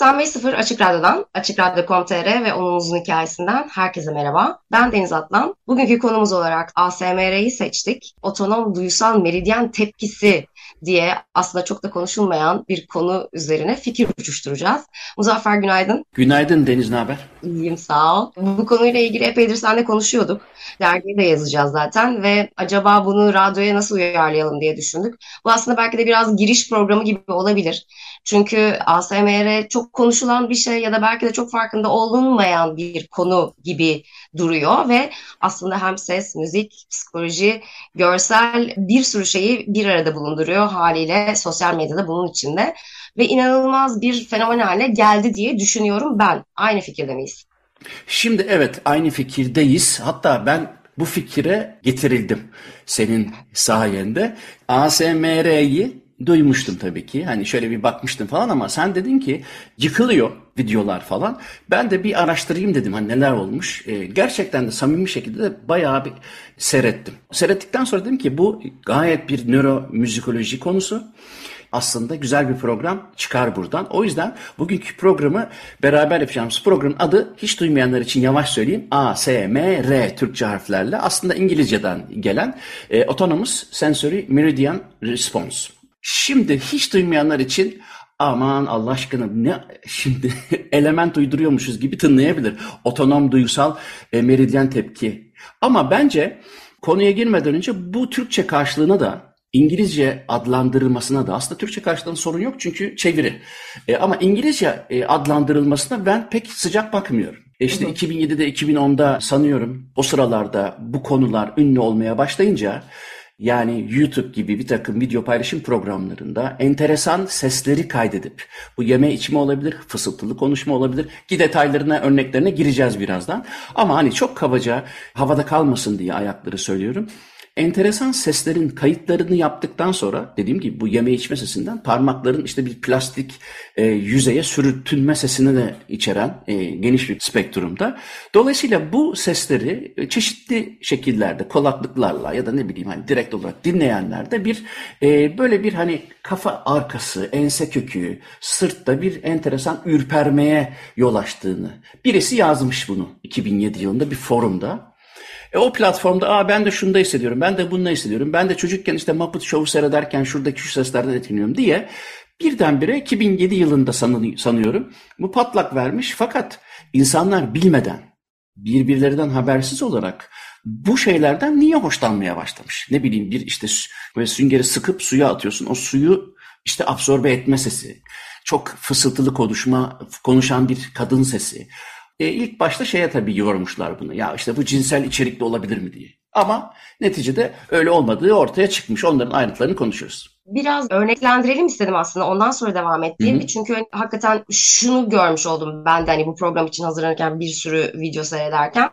...95.0 Açık Radyo'dan, Açık Radyo.com.tr ve onun uzun hikayesinden herkese merhaba. Ben Deniz Atlan. Bugünkü konumuz olarak ASMR'yi seçtik. Otonom duysal meridyen tepkisi diye aslında çok da konuşulmayan bir konu üzerine fikir uçuşturacağız. Muzaffer günaydın. Günaydın Deniz, ne haber? İyiyim sağ ol. Bu konuyla ilgili epeydir seninle konuşuyorduk. Dergiye de yazacağız zaten ve acaba bunu radyoya nasıl uyarlayalım diye düşündük. Bu aslında belki de biraz giriş programı gibi olabilir. Çünkü ASMR çok konuşulan bir şey ya da belki de çok farkında olunmayan bir konu gibi duruyor ve aslında hem ses, müzik, psikoloji, görsel bir sürü şeyi bir arada bulunduruyor haliyle sosyal medyada bunun içinde ve inanılmaz bir fenomen haline geldi diye düşünüyorum ben. Aynı fikirde miyiz? Şimdi evet aynı fikirdeyiz. Hatta ben bu fikire getirildim senin sayende. ASMR'yi duymuştum tabii ki. Hani şöyle bir bakmıştım falan ama sen dedin ki yıkılıyor videolar falan. Ben de bir araştırayım dedim hani neler olmuş. Ee, gerçekten de samimi şekilde de bayağı bir seyrettim. Seyrettikten sonra dedim ki bu gayet bir nöromüzikoloji konusu aslında güzel bir program çıkar buradan. O yüzden bugünkü programı beraber yapacağımız programın adı hiç duymayanlar için yavaş söyleyeyim A, S, M, R Türkçe harflerle aslında İngilizceden gelen e, Autonomous Sensory Meridian Response. Şimdi hiç duymayanlar için aman Allah aşkına ne şimdi element uyduruyormuşuz gibi tınlayabilir. Otonom duysal e, meridyen tepki. Ama bence konuya girmeden önce bu Türkçe karşılığına da İngilizce adlandırılmasına da aslında Türkçe karşılığında sorun yok çünkü çeviri. E, ama İngilizce e, adlandırılmasına ben pek sıcak bakmıyorum. E işte 2007'de 2010'da sanıyorum o sıralarda bu konular ünlü olmaya başlayınca yani YouTube gibi bir takım video paylaşım programlarında enteresan sesleri kaydedip bu yeme içme olabilir, fısıltılı konuşma olabilir ki detaylarına, örneklerine gireceğiz birazdan. Ama hani çok kabaca havada kalmasın diye ayakları söylüyorum enteresan seslerin kayıtlarını yaptıktan sonra dediğim gibi bu yeme içme sesinden parmakların işte bir plastik e, yüzeye sürtünme sesini de içeren e, geniş bir spektrumda. Dolayısıyla bu sesleri e, çeşitli şekillerde kulaklıklarla ya da ne bileyim hani direkt olarak dinleyenlerde bir e, böyle bir hani kafa arkası, ense kökü, sırtta bir enteresan ürpermeye yol açtığını birisi yazmış bunu 2007 yılında bir forumda. E o platformda Aa, ben de şunda hissediyorum, ben de bununla hissediyorum, ben de çocukken işte Muppet Show'u seyrederken şuradaki şu seslerden etkileniyorum diye birdenbire 2007 yılında sanıyorum bu patlak vermiş. Fakat insanlar bilmeden, birbirlerinden habersiz olarak bu şeylerden niye hoşlanmaya başlamış? Ne bileyim bir işte böyle süngeri sıkıp suya atıyorsun. O suyu işte absorbe etme sesi. Çok fısıltılı konuşma, konuşan bir kadın sesi. E, ilk başta şeye tabii yormuşlar bunu. Ya işte bu cinsel içerikli olabilir mi diye. Ama neticede öyle olmadığı ortaya çıkmış. Onların ayrıntılarını konuşuyoruz. Biraz örneklendirelim istedim aslında. Ondan sonra devam ettiğim. Çünkü hakikaten şunu görmüş oldum ben de hani bu program için hazırlanırken bir sürü video seyrederken.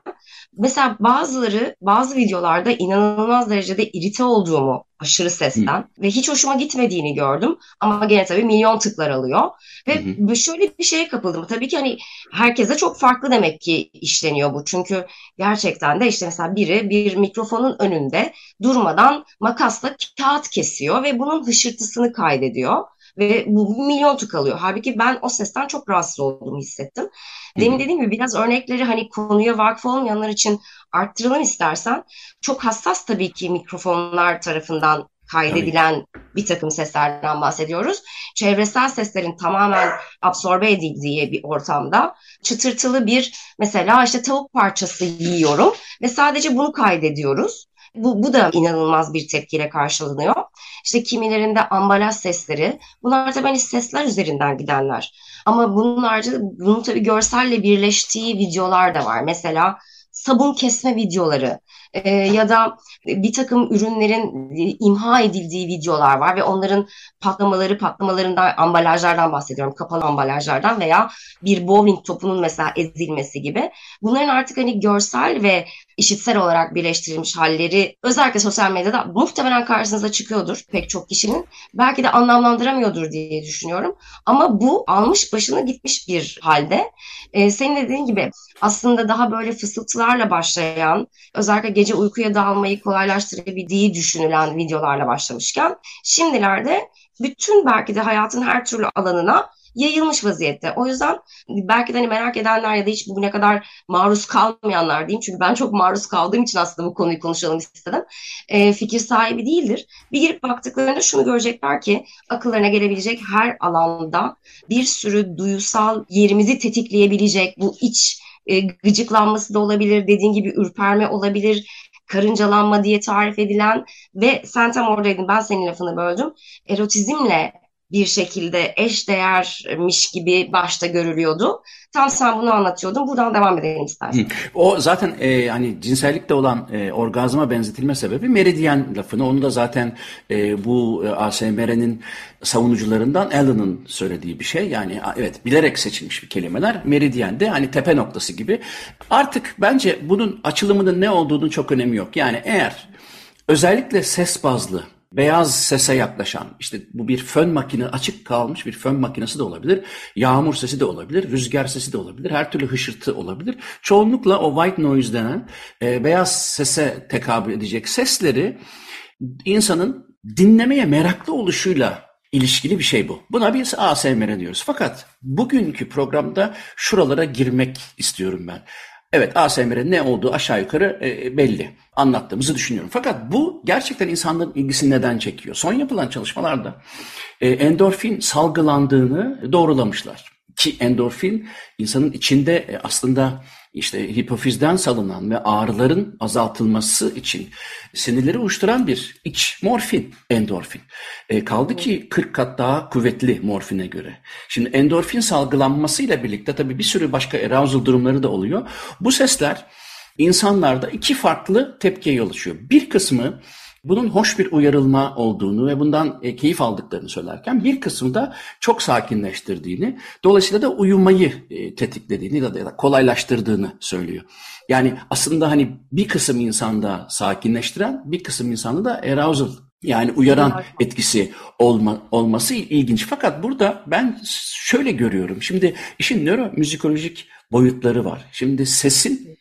Mesela bazıları bazı videolarda inanılmaz derecede irite olduğumu aşırı sesten Hı. ve hiç hoşuma gitmediğini gördüm. Ama gene tabii milyon tıklar alıyor. Ve Hı. şöyle bir şeye kapıldım. Tabii ki hani herkese çok farklı demek ki işleniyor bu. Çünkü gerçekten de işte mesela biri bir mikrofonun önünde durmadan makasla kağıt kesiyor ve bunun hışırtısını kaydediyor. Ve bu milyon tık alıyor. Halbuki ben o sesten çok rahatsız olduğumu hissettim. Demin dediğim gibi biraz örnekleri hani konuya vakıf olmayanlar için arttıralım istersen. Çok hassas tabii ki mikrofonlar tarafından kaydedilen Tabii. bir takım seslerden bahsediyoruz. Çevresel seslerin tamamen absorbe edildiği bir ortamda çıtırtılı bir mesela işte tavuk parçası yiyorum ve sadece bunu kaydediyoruz. Bu, bu da inanılmaz bir tepkiyle karşılanıyor. İşte kimilerinde ambalaj sesleri. Bunlar tabii hani sesler üzerinden gidenler. Ama bunun haricinde bunun tabii görselle birleştiği videolar da var. Mesela sabun kesme videoları e, ya da bir takım ürünlerin imha edildiği videolar var ve onların patlamaları patlamalarından ambalajlardan bahsediyorum kapalı ambalajlardan veya bir bowling topunun mesela ezilmesi gibi bunların artık hani görsel ve işitsel olarak birleştirilmiş halleri özellikle sosyal medyada muhtemelen karşınıza çıkıyordur pek çok kişinin. Belki de anlamlandıramıyordur diye düşünüyorum. Ama bu almış başını gitmiş bir halde. Ee, senin dediğin gibi aslında daha böyle fısıltılarla başlayan, özellikle gece uykuya dalmayı kolaylaştırabildiği düşünülen videolarla başlamışken şimdilerde bütün belki de hayatın her türlü alanına yayılmış vaziyette. O yüzden belki de hani merak edenler ya da hiç bugüne kadar maruz kalmayanlar diyeyim. Çünkü ben çok maruz kaldığım için aslında bu konuyu konuşalım istedim. E, fikir sahibi değildir. Bir girip baktıklarında şunu görecekler ki akıllarına gelebilecek her alanda bir sürü duyusal yerimizi tetikleyebilecek bu iç e, gıcıklanması da olabilir. Dediğin gibi ürperme olabilir karıncalanma diye tarif edilen ve sen tam oradaydın ben senin lafını böldüm. Erotizmle bir şekilde eş değermiş gibi başta görülüyordu. Tam sen bunu anlatıyordun. Buradan devam edelim istersen. O zaten e, hani cinsellikte olan e, orgazma benzetilme sebebi meridyen lafını. Onu da zaten e, bu e, ASMR'nin savunucularından Allen'ın söylediği bir şey. Yani evet bilerek seçilmiş bir kelimeler. Meridyen de hani tepe noktası gibi. Artık bence bunun açılımının ne olduğunu çok önemi yok. Yani eğer özellikle ses bazlı beyaz sese yaklaşan, işte bu bir fön makine açık kalmış bir fön makinesi de olabilir, yağmur sesi de olabilir, rüzgar sesi de olabilir, her türlü hışırtı olabilir. Çoğunlukla o white noise denen e, beyaz sese tekabül edecek sesleri insanın dinlemeye meraklı oluşuyla ilişkili bir şey bu. Buna biz ASMR diyoruz. Fakat bugünkü programda şuralara girmek istiyorum ben. Evet ASMR'in ne olduğu aşağı yukarı e, belli. Anlattığımızı düşünüyorum. Fakat bu gerçekten insanların ilgisini neden çekiyor? Son yapılan çalışmalarda e, endorfin salgılandığını doğrulamışlar. Ki endorfin insanın içinde e, aslında işte hipofizden salınan ve ağrıların azaltılması için sinirleri uyuşturan bir iç morfin, endorfin. E, kaldı ki 40 kat daha kuvvetli morfine göre. Şimdi endorfin salgılanmasıyla birlikte tabii bir sürü başka arousal durumları da oluyor. Bu sesler insanlarda iki farklı tepkiye yol açıyor. Bir kısmı bunun hoş bir uyarılma olduğunu ve bundan e, keyif aldıklarını söylerken bir kısmı da çok sakinleştirdiğini, dolayısıyla da uyumayı e, tetiklediğini ya da kolaylaştırdığını söylüyor. Yani aslında hani bir kısım insanda sakinleştiren, bir kısım insanda da arousal yani uyaran etkisi olma, olması ilginç. Fakat burada ben şöyle görüyorum. Şimdi işin nöromüzikolojik boyutları var. Şimdi sesin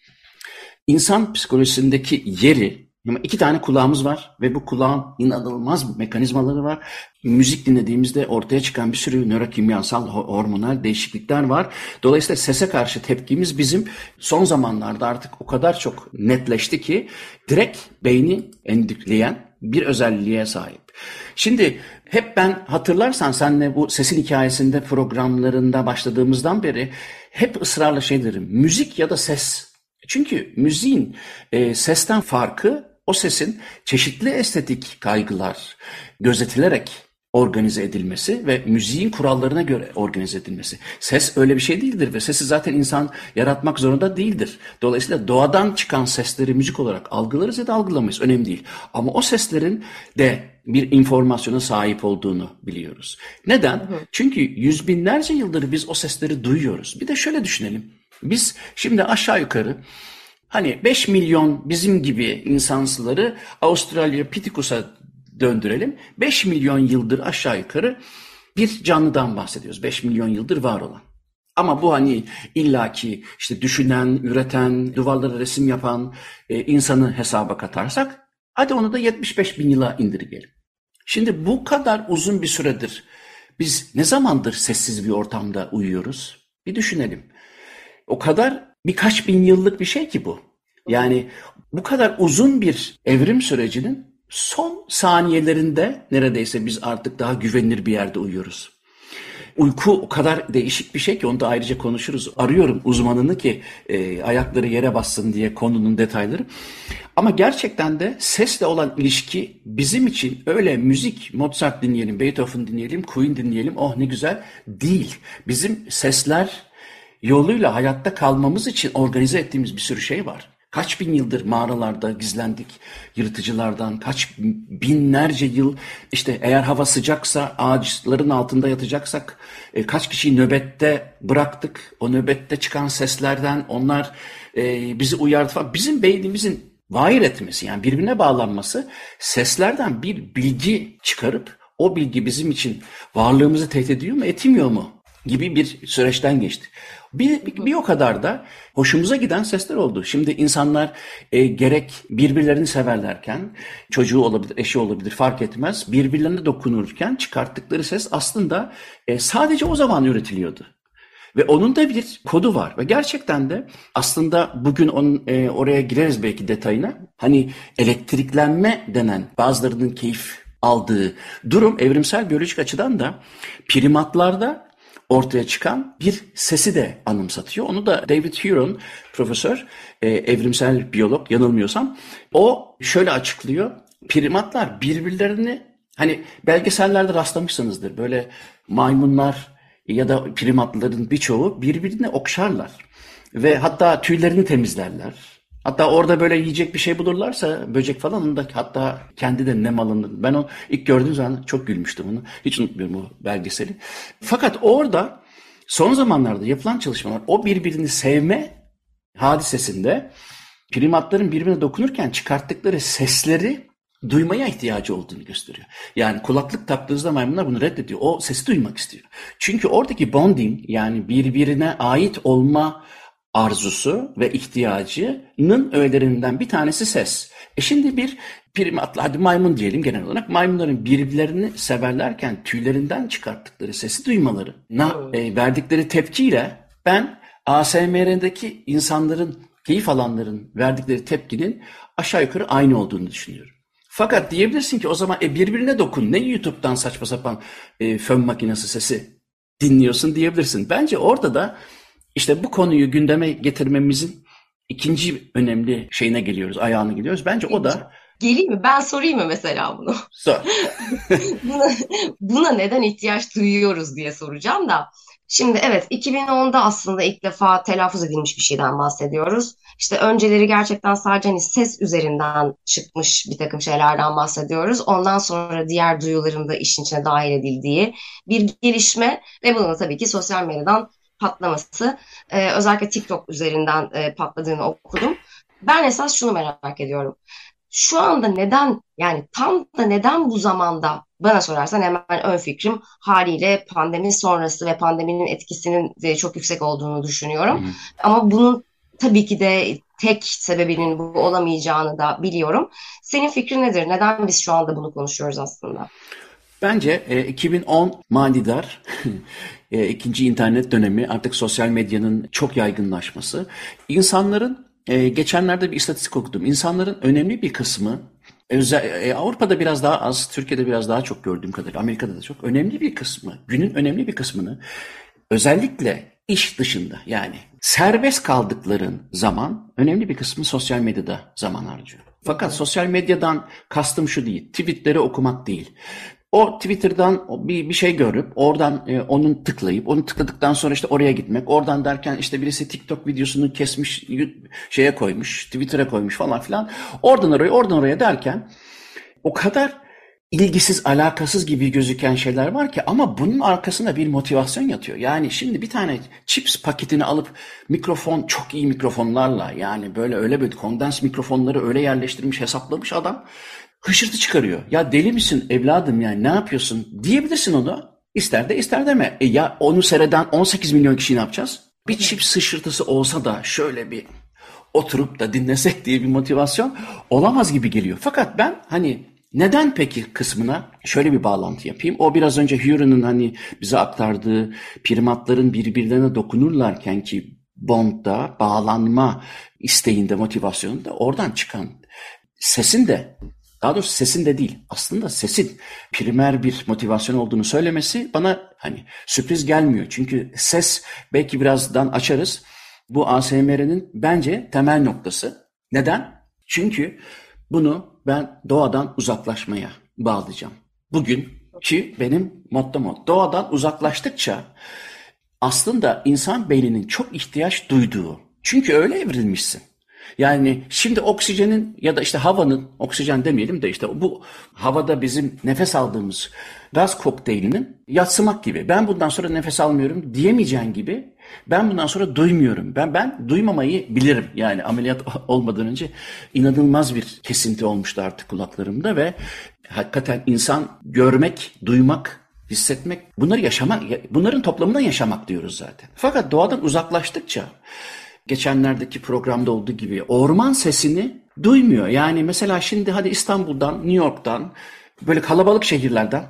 insan psikolojisindeki yeri ama iki tane kulağımız var ve bu kulağın inanılmaz mekanizmaları var. Müzik dinlediğimizde ortaya çıkan bir sürü nörokimyasal hormonal değişiklikler var. Dolayısıyla sese karşı tepkimiz bizim son zamanlarda artık o kadar çok netleşti ki direkt beyni endükleyen bir özelliğe sahip. Şimdi hep ben hatırlarsan senle bu sesin hikayesinde programlarında başladığımızdan beri hep ısrarla şey derim. Müzik ya da ses çünkü müziğin e, sesten farkı o sesin çeşitli estetik kaygılar gözetilerek organize edilmesi ve müziğin kurallarına göre organize edilmesi. Ses öyle bir şey değildir ve sesi zaten insan yaratmak zorunda değildir. Dolayısıyla doğadan çıkan sesleri müzik olarak algılarız ya da algılamayız. Önemli değil. Ama o seslerin de bir informasyona sahip olduğunu biliyoruz. Neden? Hı hı. Çünkü yüz binlerce yıldır biz o sesleri duyuyoruz. Bir de şöyle düşünelim. Biz şimdi aşağı yukarı Hani 5 milyon bizim gibi insansıları Avustralya Pitikus'a döndürelim. 5 milyon yıldır aşağı yukarı bir canlıdan bahsediyoruz. 5 milyon yıldır var olan. Ama bu hani illaki işte düşünen, üreten, duvarlara resim yapan e, insanı hesaba katarsak hadi onu da 75 bin yıla indirgeyelim. Şimdi bu kadar uzun bir süredir biz ne zamandır sessiz bir ortamda uyuyoruz? Bir düşünelim. O kadar birkaç bin yıllık bir şey ki bu. Yani bu kadar uzun bir evrim sürecinin son saniyelerinde neredeyse biz artık daha güvenilir bir yerde uyuyoruz. Uyku o kadar değişik bir şey ki onu da ayrıca konuşuruz. Arıyorum uzmanını ki e, ayakları yere bassın diye konunun detayları. Ama gerçekten de sesle olan ilişki bizim için öyle müzik Mozart dinleyelim, Beethoven dinleyelim, Queen dinleyelim oh ne güzel değil. Bizim sesler yoluyla hayatta kalmamız için organize ettiğimiz bir sürü şey var. Kaç bin yıldır mağaralarda gizlendik yırtıcılardan. Kaç binlerce yıl işte eğer hava sıcaksa ağaçların altında yatacaksak e, kaç kişiyi nöbette bıraktık. O nöbette çıkan seslerden onlar e, bizi uyardı falan. Bizim beynimizin vair etmesi yani birbirine bağlanması seslerden bir bilgi çıkarıp o bilgi bizim için varlığımızı tehdit ediyor mu etmiyor mu gibi bir süreçten geçti. Bir, bir, bir o kadar da hoşumuza giden sesler oldu. Şimdi insanlar e, gerek birbirlerini severlerken, çocuğu olabilir, eşi olabilir fark etmez, birbirlerine dokunurken çıkarttıkları ses aslında e, sadece o zaman üretiliyordu. Ve onun da bir kodu var ve gerçekten de aslında bugün onun e, oraya gireriz belki detayına. Hani elektriklenme denen bazılarının keyif aldığı durum evrimsel biyolojik açıdan da primatlarda ortaya çıkan bir sesi de anımsatıyor. Onu da David Huron profesör, e, evrimsel biyolog yanılmıyorsam o şöyle açıklıyor. Primatlar birbirlerini hani belgesellerde rastlamışsınızdır. Böyle maymunlar ya da primatların birçoğu birbirini okşarlar. Ve hatta tüylerini temizlerler. Hatta orada böyle yiyecek bir şey bulurlarsa böcek falan da hatta kendi de nem alınır. Ben o ilk gördüğüm zaman çok gülmüştüm onu. Hiç unutmuyorum o belgeseli. Fakat orada son zamanlarda yapılan çalışmalar o birbirini sevme hadisesinde primatların birbirine dokunurken çıkarttıkları sesleri duymaya ihtiyacı olduğunu gösteriyor. Yani kulaklık taktığınızda maymunlar bunu reddediyor. O sesi duymak istiyor. Çünkü oradaki bonding yani birbirine ait olma arzusu ve ihtiyacının öğelerinden bir tanesi ses. E şimdi bir primatlı, hadi maymun diyelim genel olarak, maymunların birbirlerini severlerken tüylerinden çıkarttıkları sesi duymaları, na, e, verdikleri tepkiyle ben ASMR'deki insanların, keyif alanların verdikleri tepkinin aşağı yukarı aynı olduğunu düşünüyorum. Fakat diyebilirsin ki o zaman e, birbirine dokun. Ne YouTube'dan saçma sapan e, fön makinesi sesi dinliyorsun diyebilirsin. Bence orada da işte bu konuyu gündeme getirmemizin ikinci önemli şeyine geliyoruz, ayağına geliyoruz. Bence o da Geleyim mi? Ben sorayım mı mesela bunu? Sor. buna, buna neden ihtiyaç duyuyoruz diye soracağım da. Şimdi evet 2010'da aslında ilk defa telaffuz edilmiş bir şeyden bahsediyoruz. İşte önceleri gerçekten sadece hani ses üzerinden çıkmış bir takım şeylerden bahsediyoruz. Ondan sonra diğer duyuların da işin içine dahil edildiği bir gelişme ve bunun tabii ki sosyal medyadan patlaması. Ee, özellikle TikTok üzerinden e, patladığını okudum. Ben esas şunu merak ediyorum. Şu anda neden yani tam da neden bu zamanda bana sorarsan hemen ön fikrim haliyle pandemi sonrası ve pandeminin etkisinin de çok yüksek olduğunu düşünüyorum. Hı. Ama bunun tabii ki de tek sebebinin bu olamayacağını da biliyorum. Senin fikrin nedir? Neden biz şu anda bunu konuşuyoruz aslında? Bence e, 2010 manidar e, ikinci internet dönemi artık sosyal medyanın çok yaygınlaşması. İnsanların e, geçenlerde bir istatistik okudum. İnsanların önemli bir kısmı özel, e, Avrupa'da biraz daha az, Türkiye'de biraz daha çok gördüğüm kadarıyla, Amerika'da da çok önemli bir kısmı, günün önemli bir kısmını özellikle iş dışında yani serbest kaldıkların zaman önemli bir kısmı sosyal medyada zaman harcıyor. Fakat sosyal medyadan kastım şu değil, tweetleri okumak değil. O Twitter'dan bir, bir şey görüp oradan e, onun tıklayıp onu tıkladıktan sonra işte oraya gitmek. Oradan derken işte birisi TikTok videosunu kesmiş şeye koymuş, Twitter'a koymuş falan filan. Oradan oraya, oradan oraya derken o kadar ilgisiz, alakasız gibi gözüken şeyler var ki ama bunun arkasında bir motivasyon yatıyor. Yani şimdi bir tane chips paketini alıp mikrofon, çok iyi mikrofonlarla yani böyle öyle bir kondens mikrofonları öyle yerleştirmiş, hesaplamış adam hışırtı çıkarıyor. Ya deli misin evladım yani ne yapıyorsun diyebilirsin onu. İster de ister deme. E ya onu seyreden 18 milyon kişi ne yapacağız? Bir çift sıçırtısı olsa da şöyle bir oturup da dinlesek diye bir motivasyon olamaz gibi geliyor. Fakat ben hani neden peki kısmına şöyle bir bağlantı yapayım. O biraz önce Huron'un hani bize aktardığı primatların birbirlerine dokunurlarken ki bondda, bağlanma isteğinde, motivasyonunda oradan çıkan sesin de daha doğrusu sesin de değil. Aslında sesin primer bir motivasyon olduğunu söylemesi bana hani sürpriz gelmiyor. Çünkü ses belki birazdan açarız. Bu ASMR'nin bence temel noktası. Neden? Çünkü bunu ben doğadan uzaklaşmaya bağlayacağım. Bugün ki benim mottom o. Doğadan uzaklaştıkça aslında insan beyninin çok ihtiyaç duyduğu. Çünkü öyle evrilmişsin. Yani şimdi oksijenin ya da işte havanın, oksijen demeyelim de işte bu havada bizim nefes aldığımız gaz kokteylinin yatsımak gibi. Ben bundan sonra nefes almıyorum diyemeyeceğin gibi ben bundan sonra duymuyorum. Ben ben duymamayı bilirim. Yani ameliyat olmadan önce inanılmaz bir kesinti olmuştu artık kulaklarımda ve hakikaten insan görmek, duymak, hissetmek, bunları yaşamak, bunların toplamından yaşamak diyoruz zaten. Fakat doğadan uzaklaştıkça geçenlerdeki programda olduğu gibi orman sesini duymuyor. Yani mesela şimdi hadi İstanbul'dan, New York'tan, böyle kalabalık şehirlerden,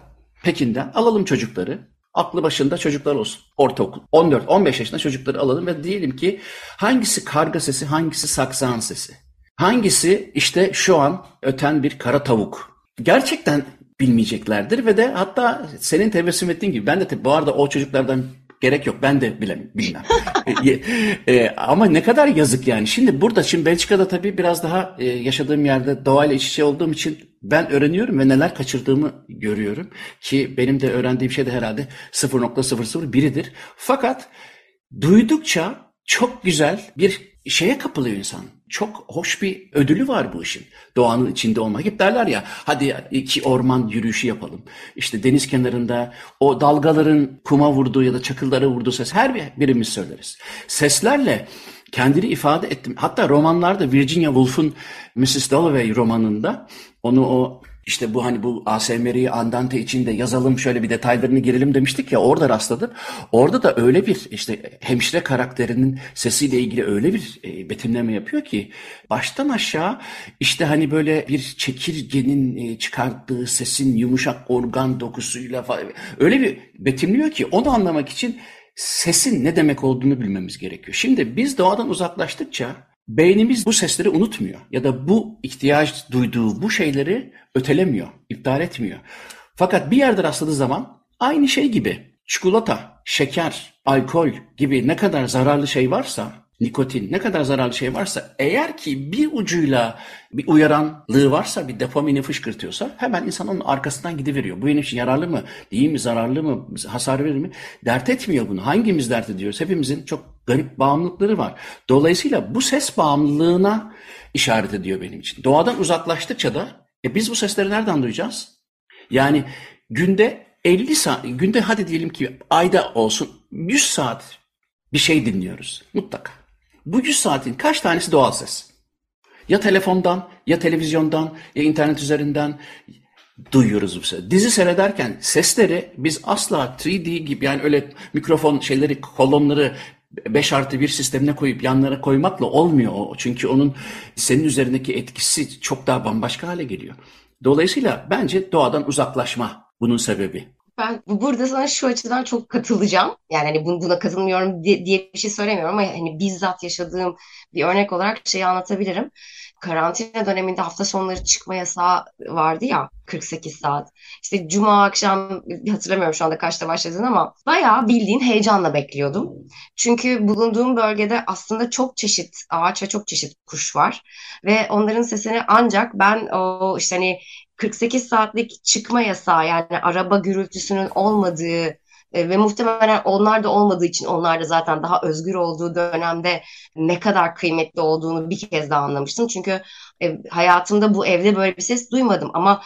Pekin'den alalım çocukları. Aklı başında çocuklar olsun. Ortaokul. 14-15 yaşında çocukları alalım ve diyelim ki hangisi karga sesi, hangisi saksan sesi? Hangisi işte şu an öten bir kara tavuk? Gerçekten bilmeyeceklerdir ve de hatta senin tebessüm ettiğin gibi ben de bu arada o çocuklardan Gerek yok ben de bilem, bilmem. e, e, ama ne kadar yazık yani. Şimdi burada şimdi Belçika'da tabii biraz daha e, yaşadığım yerde doğayla iç içe olduğum için ben öğreniyorum ve neler kaçırdığımı görüyorum. Ki benim de öğrendiğim şey de herhalde 0.001'idir. Fakat duydukça çok güzel bir şeye kapılıyor insan çok hoş bir ödülü var bu işin. Doğanın içinde olmak. Hep derler ya hadi iki orman yürüyüşü yapalım. İşte deniz kenarında o dalgaların kuma vurduğu ya da çakıllara vurduğu ses her birimiz söyleriz. Seslerle kendini ifade ettim. Hatta romanlarda Virginia Woolf'un Mrs. Dalloway romanında onu o işte bu hani bu ASMR'yi Andante içinde yazalım şöyle bir detaylarını girelim demiştik ya orada rastladım. Orada da öyle bir işte hemşire karakterinin sesiyle ilgili öyle bir e, betimleme yapıyor ki baştan aşağı işte hani böyle bir çekirgenin e, çıkarttığı sesin yumuşak organ dokusuyla falan öyle bir betimliyor ki onu anlamak için sesin ne demek olduğunu bilmemiz gerekiyor. Şimdi biz doğadan uzaklaştıkça beynimiz bu sesleri unutmuyor ya da bu ihtiyaç duyduğu bu şeyleri ötelemiyor, iptal etmiyor. Fakat bir yerde rastladığı zaman aynı şey gibi çikolata, şeker, alkol gibi ne kadar zararlı şey varsa, nikotin ne kadar zararlı şey varsa eğer ki bir ucuyla bir uyaranlığı varsa, bir dopamini fışkırtıyorsa hemen insan onun arkasından gidiveriyor. Bu benim için yararlı mı, değil mi, zararlı mı, hasar verir mi? Dert etmiyor bunu. Hangimiz dert ediyoruz? Hepimizin çok garip bağımlılıkları var. Dolayısıyla bu ses bağımlılığına işaret ediyor benim için. Doğadan uzaklaştıkça da e biz bu sesleri nereden duyacağız? Yani günde 50 saat, günde hadi diyelim ki ayda olsun 100 saat bir şey dinliyoruz mutlaka. Bu 100 saatin kaç tanesi doğal ses? Ya telefondan, ya televizyondan, ya internet üzerinden duyuyoruz bu sesi. Dizi seyrederken sesleri biz asla 3D gibi yani öyle mikrofon şeyleri, kolonları 5 artı 1 sistemine koyup yanlara koymakla olmuyor o. Çünkü onun senin üzerindeki etkisi çok daha bambaşka hale geliyor. Dolayısıyla bence doğadan uzaklaşma bunun sebebi. Ben burada sana şu açıdan çok katılacağım. Yani hani buna katılmıyorum diye bir şey söylemiyorum ama hani bizzat yaşadığım bir örnek olarak şeyi anlatabilirim karantina döneminde hafta sonları çıkma yasağı vardı ya 48 saat. İşte cuma akşam hatırlamıyorum şu anda kaçta başladığını ama bayağı bildiğin heyecanla bekliyordum. Çünkü bulunduğum bölgede aslında çok çeşit ağaç ve çok çeşit kuş var. Ve onların sesini ancak ben o işte hani 48 saatlik çıkma yasağı yani araba gürültüsünün olmadığı e, ve muhtemelen onlar da olmadığı için onlar da zaten daha özgür olduğu dönemde ne kadar kıymetli olduğunu bir kez daha anlamıştım. Çünkü e, hayatımda bu evde böyle bir ses duymadım ama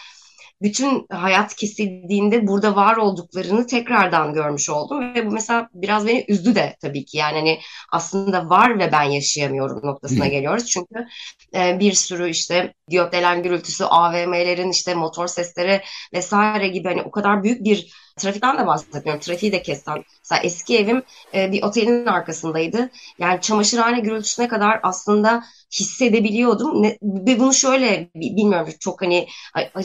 bütün hayat kesildiğinde burada var olduklarını tekrardan görmüş oldum. Ve bu mesela biraz beni üzdü de tabii ki. Yani hani aslında var ve ben yaşayamıyorum noktasına geliyoruz. Çünkü e, bir sürü işte diyotelen gürültüsü AVM'lerin işte motor sesleri vesaire gibi hani o kadar büyük bir Trafikten de bahsetmiyorum. Trafiği de kessen. Mesela eski evim e, bir otelin arkasındaydı. Yani çamaşırhane gürültüsüne kadar aslında hissedebiliyordum. Ne, ve bunu şöyle bilmiyorum çok hani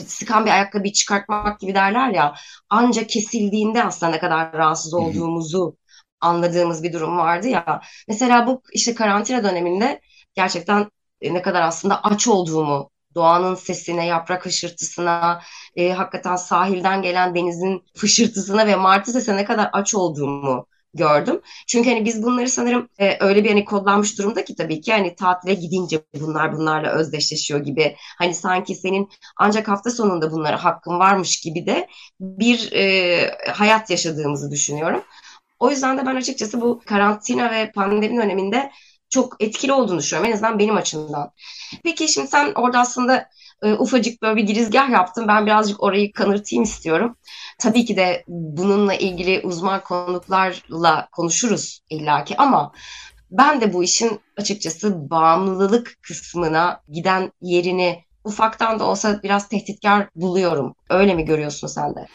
sıkan bir ayakkabıyı çıkartmak gibi derler ya. Ancak kesildiğinde aslında ne kadar rahatsız olduğumuzu anladığımız bir durum vardı ya. Mesela bu işte karantina döneminde gerçekten ne kadar aslında aç olduğumu doğanın sesine, yaprak hışırtısına, e, hakikaten sahilden gelen denizin fışırtısına ve martı sesine ne kadar aç olduğumu gördüm. Çünkü hani biz bunları sanırım e, öyle bir hani kodlanmış durumda ki tabii ki hani tatile gidince bunlar bunlarla özdeşleşiyor gibi. Hani sanki senin ancak hafta sonunda bunlara hakkın varmış gibi de bir e, hayat yaşadığımızı düşünüyorum. O yüzden de ben açıkçası bu karantina ve pandemi döneminde çok etkili olduğunu düşünüyorum. En azından benim açımdan. Peki şimdi sen orada aslında e, ufacık böyle bir girizgah yaptın. Ben birazcık orayı kanırtayım istiyorum. Tabii ki de bununla ilgili uzman konuklarla konuşuruz illaki ama ben de bu işin açıkçası bağımlılık kısmına giden yerini ufaktan da olsa biraz tehditkar buluyorum. Öyle mi görüyorsun sen de?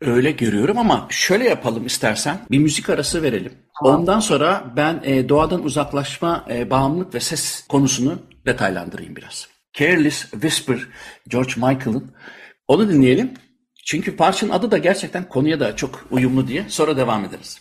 Öyle görüyorum ama şöyle yapalım istersen. Bir müzik arası verelim. Tamam. Ondan sonra ben e, doğadan uzaklaşma, e, bağımlılık ve ses konusunu detaylandırayım biraz. Careless Whisper, George Michael'ın. Onu dinleyelim. Çünkü parçanın adı da gerçekten konuya da çok uyumlu diye. Sonra devam ederiz.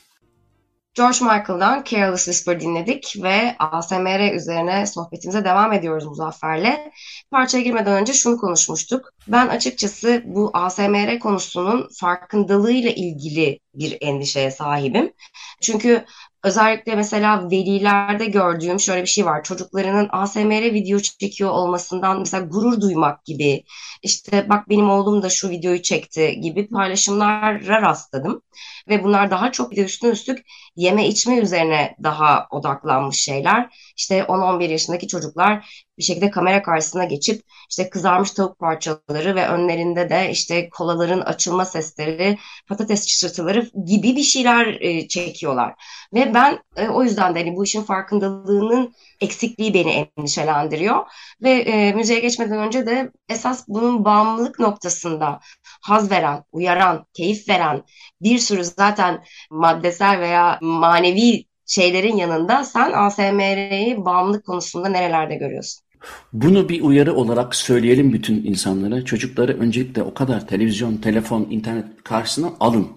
George Michael'dan Careless Whisper dinledik ve ASMR üzerine sohbetimize devam ediyoruz Muzaffer'le. Parçaya girmeden önce şunu konuşmuştuk. Ben açıkçası bu ASMR konusunun farkındalığıyla ilgili bir endişeye sahibim. Çünkü Özellikle mesela velilerde gördüğüm şöyle bir şey var. Çocuklarının ASMR video çekiyor olmasından mesela gurur duymak gibi, işte bak benim oğlum da şu videoyu çekti gibi paylaşımlara rastladım. Ve bunlar daha çok bir de üstüne üstlük yeme içme üzerine daha odaklanmış şeyler. İşte 10-11 yaşındaki çocuklar bir şekilde kamera karşısına geçip işte kızarmış tavuk parçaları ve önlerinde de işte kolaların açılma sesleri, patates çıtırtıları gibi bir şeyler e, çekiyorlar. Ve ben e, o yüzden de hani bu işin farkındalığının eksikliği beni endişelendiriyor. Ve e, müziğe geçmeden önce de esas bunun bağımlılık noktasında haz veren, uyaran, keyif veren bir sürü zaten maddesel veya manevi şeylerin yanında sen ASMR'yi bağımlılık konusunda nerelerde görüyorsun? Bunu bir uyarı olarak söyleyelim bütün insanlara. Çocukları öncelikle o kadar televizyon, telefon, internet karşısına alın.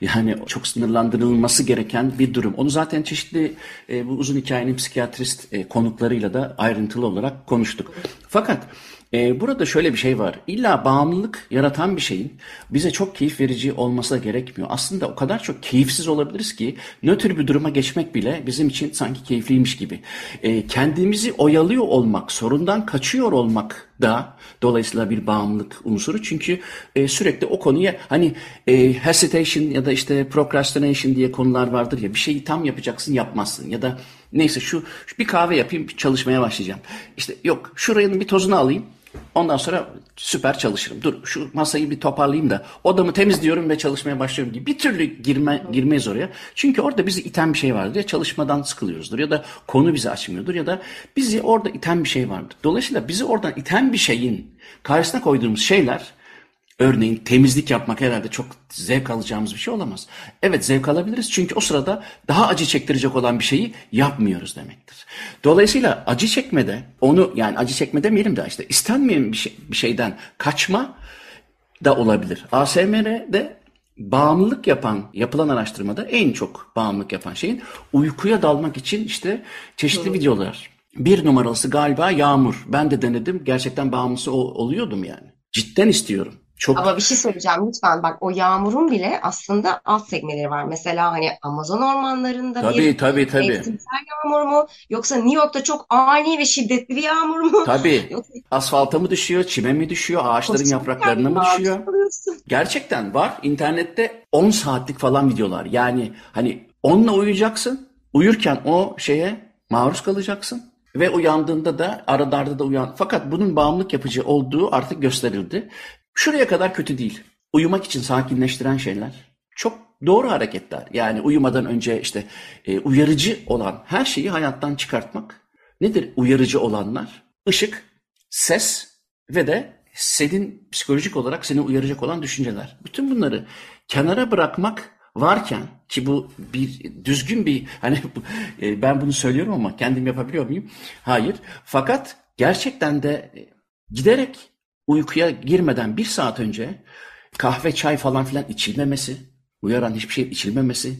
Yani çok sınırlandırılması gereken bir durum. Onu zaten çeşitli e, bu uzun hikayenin psikiyatrist e, konuklarıyla da ayrıntılı olarak konuştuk. Fakat ee, burada şöyle bir şey var. İlla bağımlılık yaratan bir şeyin bize çok keyif verici olması da gerekmiyor. Aslında o kadar çok keyifsiz olabiliriz ki nötr bir duruma geçmek bile bizim için sanki keyifliymiş gibi. Ee, kendimizi oyalıyor olmak, sorundan kaçıyor olmak da dolayısıyla bir bağımlılık unsuru. Çünkü e, sürekli o konuya hani e, hesitation ya da işte procrastination diye konular vardır ya bir şeyi tam yapacaksın yapmazsın ya da neyse şu, şu bir kahve yapayım çalışmaya başlayacağım. İşte yok şuranın bir tozunu alayım Ondan sonra süper çalışırım. Dur şu masayı bir toparlayayım da odamı temizliyorum ve çalışmaya başlıyorum gibi bir türlü girme, girmeyiz oraya. Çünkü orada bizi iten bir şey vardır ya çalışmadan sıkılıyoruzdur ya da konu bizi açmıyordur ya da bizi orada iten bir şey vardır. Dolayısıyla bizi oradan iten bir şeyin karşısına koyduğumuz şeyler Örneğin temizlik yapmak herhalde çok zevk alacağımız bir şey olamaz. Evet zevk alabiliriz çünkü o sırada daha acı çektirecek olan bir şeyi yapmıyoruz demektir. Dolayısıyla acı çekmede onu yani acı çekme demeyelim de işte istenmeyen bir, şey, bir şeyden kaçma da olabilir. ASMR'de bağımlılık yapan, yapılan araştırmada en çok bağımlılık yapan şeyin uykuya dalmak için işte çeşitli Doğru. videolar. Bir numaralısı galiba yağmur. Ben de denedim. Gerçekten bağımlısı oluyordum yani. Cidden istiyorum. Çok... Ama bir şey söyleyeceğim lütfen bak o yağmurun bile aslında alt segmeleri var. Mesela hani Amazon ormanlarında tabii, bir tabii, tabii. mevsimsel yağmur mu yoksa New York'ta çok ani ve şiddetli bir yağmur mu? Tabii. Yoksa... Asfalta mı düşüyor, çime mi düşüyor, ağaçların Koştum yapraklarına mı düşüyor? Gerçekten var. İnternette 10 saatlik falan videolar. Yani hani onunla uyuyacaksın. Uyurken o şeye maruz kalacaksın. Ve uyandığında da aradarda da uyan. Fakat bunun bağımlılık yapıcı olduğu artık gösterildi. Şuraya kadar kötü değil. Uyumak için sakinleştiren şeyler. Çok doğru hareketler. Yani uyumadan önce işte e, uyarıcı olan her şeyi hayattan çıkartmak. Nedir uyarıcı olanlar? Işık, ses ve de senin psikolojik olarak seni uyaracak olan düşünceler. Bütün bunları kenara bırakmak varken ki bu bir düzgün bir hani e, ben bunu söylüyorum ama kendim yapabiliyor muyum? Hayır. Fakat gerçekten de e, giderek uykuya girmeden bir saat önce kahve, çay falan filan içilmemesi, uyaran hiçbir şey içilmemesi,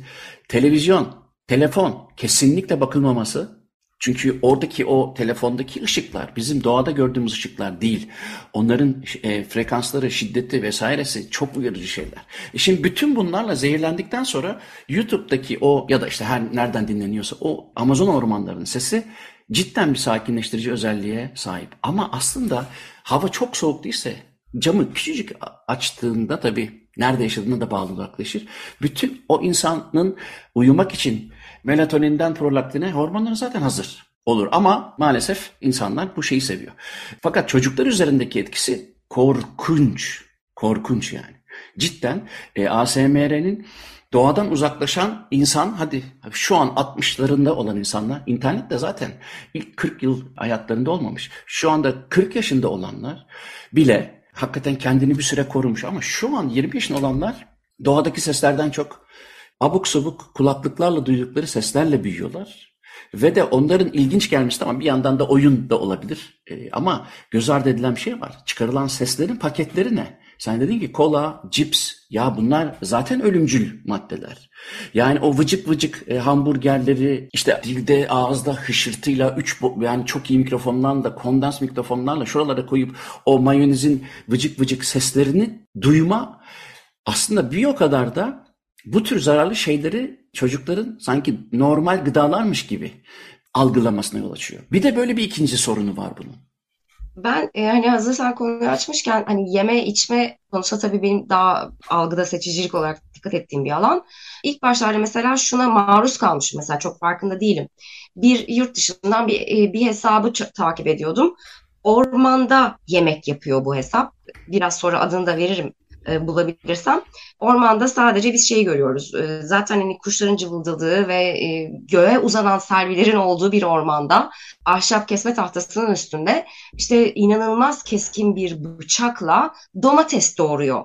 televizyon, telefon kesinlikle bakılmaması. Çünkü oradaki o telefondaki ışıklar bizim doğada gördüğümüz ışıklar değil. Onların e, frekansları, şiddeti vesairesi çok uyarıcı şeyler. E şimdi bütün bunlarla zehirlendikten sonra YouTube'daki o ya da işte her nereden dinleniyorsa o Amazon ormanlarının sesi cidden bir sakinleştirici özelliğe sahip. Ama aslında hava çok soğuk değilse camı küçücük açtığında tabii nerede yaşadığına da bağlı yaklaşır. Bütün o insanın uyumak için melatoninden prolaktine hormonları zaten hazır. olur. Ama maalesef insanlar bu şeyi seviyor. Fakat çocuklar üzerindeki etkisi korkunç. Korkunç yani. Cidden e, ASMR'nin doğadan uzaklaşan insan hadi şu an 60'larında olan insanlar internet de zaten ilk 40 yıl hayatlarında olmamış. Şu anda 40 yaşında olanlar bile hakikaten kendini bir süre korumuş ama şu an 20 yaşında olanlar doğadaki seslerden çok abuk sabuk kulaklıklarla duydukları seslerle büyüyorlar. Ve de onların ilginç gelmesi tamam bir yandan da oyun da olabilir. E, ama göz ardı edilen bir şey var. Çıkarılan seslerin paketleri ne? Sen dedin ki kola, cips ya bunlar zaten ölümcül maddeler. Yani o vıcık vıcık e, hamburgerleri işte dilde ağızda hışırtıyla üç yani çok iyi mikrofonlarla kondans mikrofonlarla şuralara koyup o mayonezin vıcık vıcık seslerini duyma aslında bir o kadar da bu tür zararlı şeyleri çocukların sanki normal gıdalarmış gibi algılamasına yol açıyor. Bir de böyle bir ikinci sorunu var bunun. Ben e, hani hazır sen konuyu açmışken hani yeme içme konusu tabii benim daha algıda seçicilik olarak dikkat ettiğim bir alan. İlk başlarda mesela şuna maruz kalmışım mesela çok farkında değilim. Bir yurt dışından bir, e, bir hesabı takip ediyordum. Ormanda yemek yapıyor bu hesap. Biraz sonra adını da veririm e, bulabilirsem. Ormanda sadece biz şeyi görüyoruz. E, zaten hani kuşların cıvıldadığı ve e, göğe uzanan servilerin olduğu bir ormanda ahşap kesme tahtasının üstünde işte inanılmaz keskin bir bıçakla domates doğuruyor.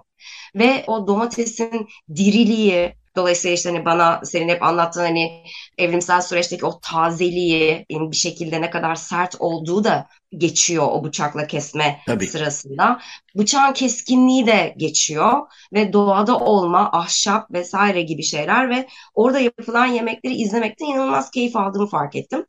Ve o domatesin diriliği, Dolayısıyla işte hani bana senin hep anlattığın hani evrimsel süreçteki o tazeliği bir şekilde ne kadar sert olduğu da geçiyor o bıçakla kesme Tabii. sırasında. Bıçağın keskinliği de geçiyor ve doğada olma, ahşap vesaire gibi şeyler ve orada yapılan yemekleri izlemekten inanılmaz keyif aldığımı fark ettim.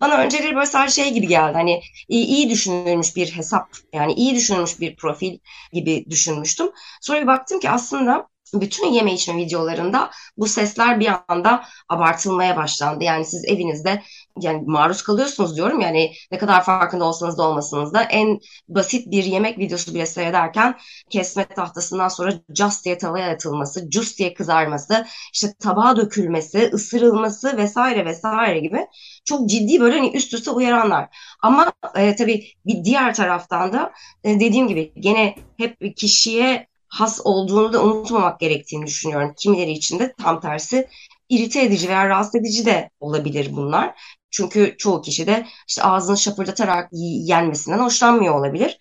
Bana önceleri böyle sadece şey gibi geldi hani iyi, iyi düşünülmüş bir hesap yani iyi düşünülmüş bir profil gibi düşünmüştüm. Sonra bir baktım ki aslında bütün yeme içme videolarında bu sesler bir anda abartılmaya başlandı. Yani siz evinizde yani maruz kalıyorsunuz diyorum yani ne kadar farkında olsanız da olmasanız da en basit bir yemek videosu bile seyrederken kesme tahtasından sonra just diye tavaya atılması, just diye kızarması, işte tabağa dökülmesi, ısırılması vesaire vesaire gibi çok ciddi böyle hani üst üste uyaranlar. Ama e, tabii bir diğer taraftan da e, dediğim gibi gene hep kişiye has olduğunu da unutmamak gerektiğini düşünüyorum. Kimileri için de tam tersi irite edici veya rahatsız edici de olabilir bunlar. Çünkü çoğu kişi de işte ağzını şapırdatarak yenmesinden hoşlanmıyor olabilir.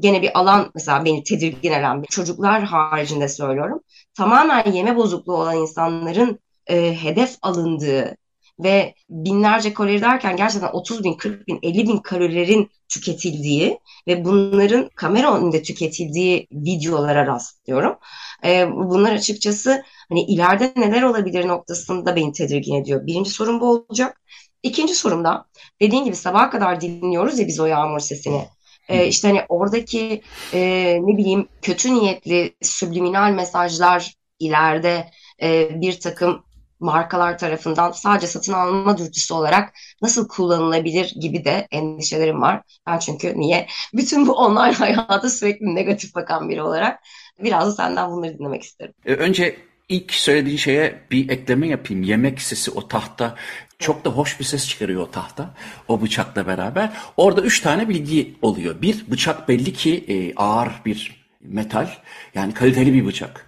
Gene bir alan mesela beni tedirgin eden çocuklar haricinde söylüyorum. Tamamen yeme bozukluğu olan insanların e, hedef alındığı ve binlerce kalori derken gerçekten 30 bin, 40 bin, 50 bin kalorilerin tüketildiği ve bunların kamera önünde tüketildiği videolara rastlıyorum. E, bunlar açıkçası hani ileride neler olabilir noktasında beni tedirgin ediyor. Birinci sorun bu olacak. İkinci sorum da dediğin gibi sabaha kadar dinliyoruz ya biz o yağmur sesini. Ee, işte hani oradaki e, ne bileyim kötü niyetli subliminal mesajlar ileride e, bir takım markalar tarafından sadece satın alma dürtüsü olarak nasıl kullanılabilir gibi de endişelerim var. Ben çünkü niye? Bütün bu online hayata sürekli negatif bakan biri olarak biraz da senden bunları dinlemek isterim. E, önce ilk söylediğin şeye bir ekleme yapayım. Yemek sesi o tahta çok da hoş bir ses çıkarıyor o tahta. O bıçakla beraber. Orada üç tane bilgi oluyor. Bir, bıçak belli ki e, ağır bir metal. Yani kaliteli bir bıçak.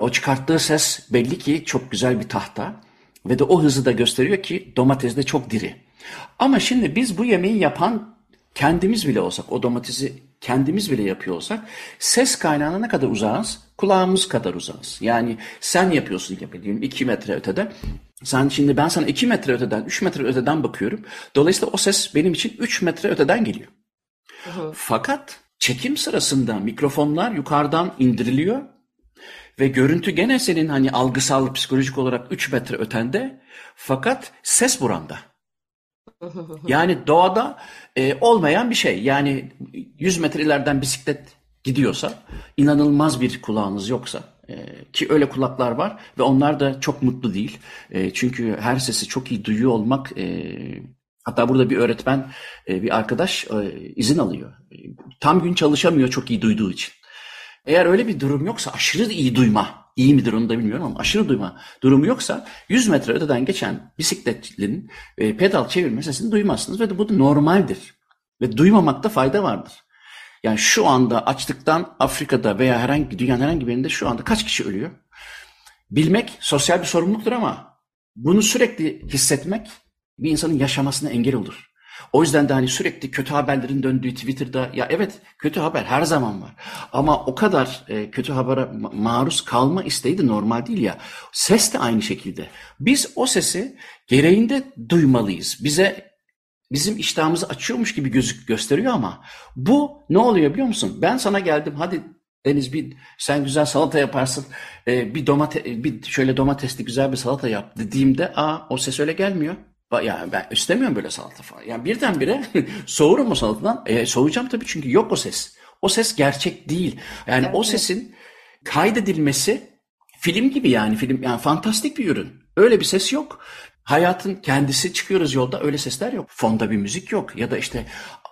O çıkarttığı ses belli ki çok güzel bir tahta ve de o hızı da gösteriyor ki domates de çok diri. Ama şimdi biz bu yemeği yapan kendimiz bile olsak, o domatesi kendimiz bile yapıyor olsak ses kaynağına ne kadar uzağız? Kulağımız kadar uzağız. Yani sen yapıyorsun gibi diyelim 2 metre ötede. Sen şimdi ben sana 2 metre öteden, 3 metre öteden bakıyorum. Dolayısıyla o ses benim için 3 metre öteden geliyor. Hı hı. Fakat çekim sırasında mikrofonlar yukarıdan indiriliyor ve görüntü gene senin hani algısal psikolojik olarak 3 metre ötende fakat ses buranda. Yani doğada e, olmayan bir şey. Yani 100 metre ileriden bisiklet gidiyorsa, inanılmaz bir kulağınız yoksa e, ki öyle kulaklar var ve onlar da çok mutlu değil. E, çünkü her sesi çok iyi duyuyor olmak e, hatta burada bir öğretmen, e, bir arkadaş e, izin alıyor. Tam gün çalışamıyor çok iyi duyduğu için. Eğer öyle bir durum yoksa aşırı iyi duyma iyi midir onu da bilmiyorum ama aşırı duyma durumu yoksa 100 metre öteden geçen bisikletlinin e, pedal çevirme sesini duymazsınız ve bu da normaldir. Ve duymamakta fayda vardır. Yani şu anda açlıktan Afrika'da veya herhangi dünyanın herhangi bir yerinde şu anda kaç kişi ölüyor? Bilmek sosyal bir sorumluluktur ama bunu sürekli hissetmek bir insanın yaşamasına engel olur. O yüzden de hani sürekli kötü haberlerin döndüğü Twitter'da ya evet kötü haber her zaman var. Ama o kadar e, kötü habere maruz kalma isteği de normal değil ya. Ses de aynı şekilde. Biz o sesi gereğinde duymalıyız. Bize bizim iştahımızı açıyormuş gibi gözük gösteriyor ama bu ne oluyor biliyor musun? Ben sana geldim hadi Deniz bir sen güzel salata yaparsın. E, bir domate bir şöyle domatesli güzel bir salata yap dediğimde aa o ses öyle gelmiyor. Yani ben istemiyorum böyle salata falan. Yani birdenbire soğurum o salatadan. E, soğuyacağım tabii çünkü yok o ses. O ses gerçek değil. Yani evet. o sesin kaydedilmesi film gibi yani film yani fantastik bir ürün. Öyle bir ses yok. Hayatın kendisi çıkıyoruz yolda öyle sesler yok. Fonda bir müzik yok ya da işte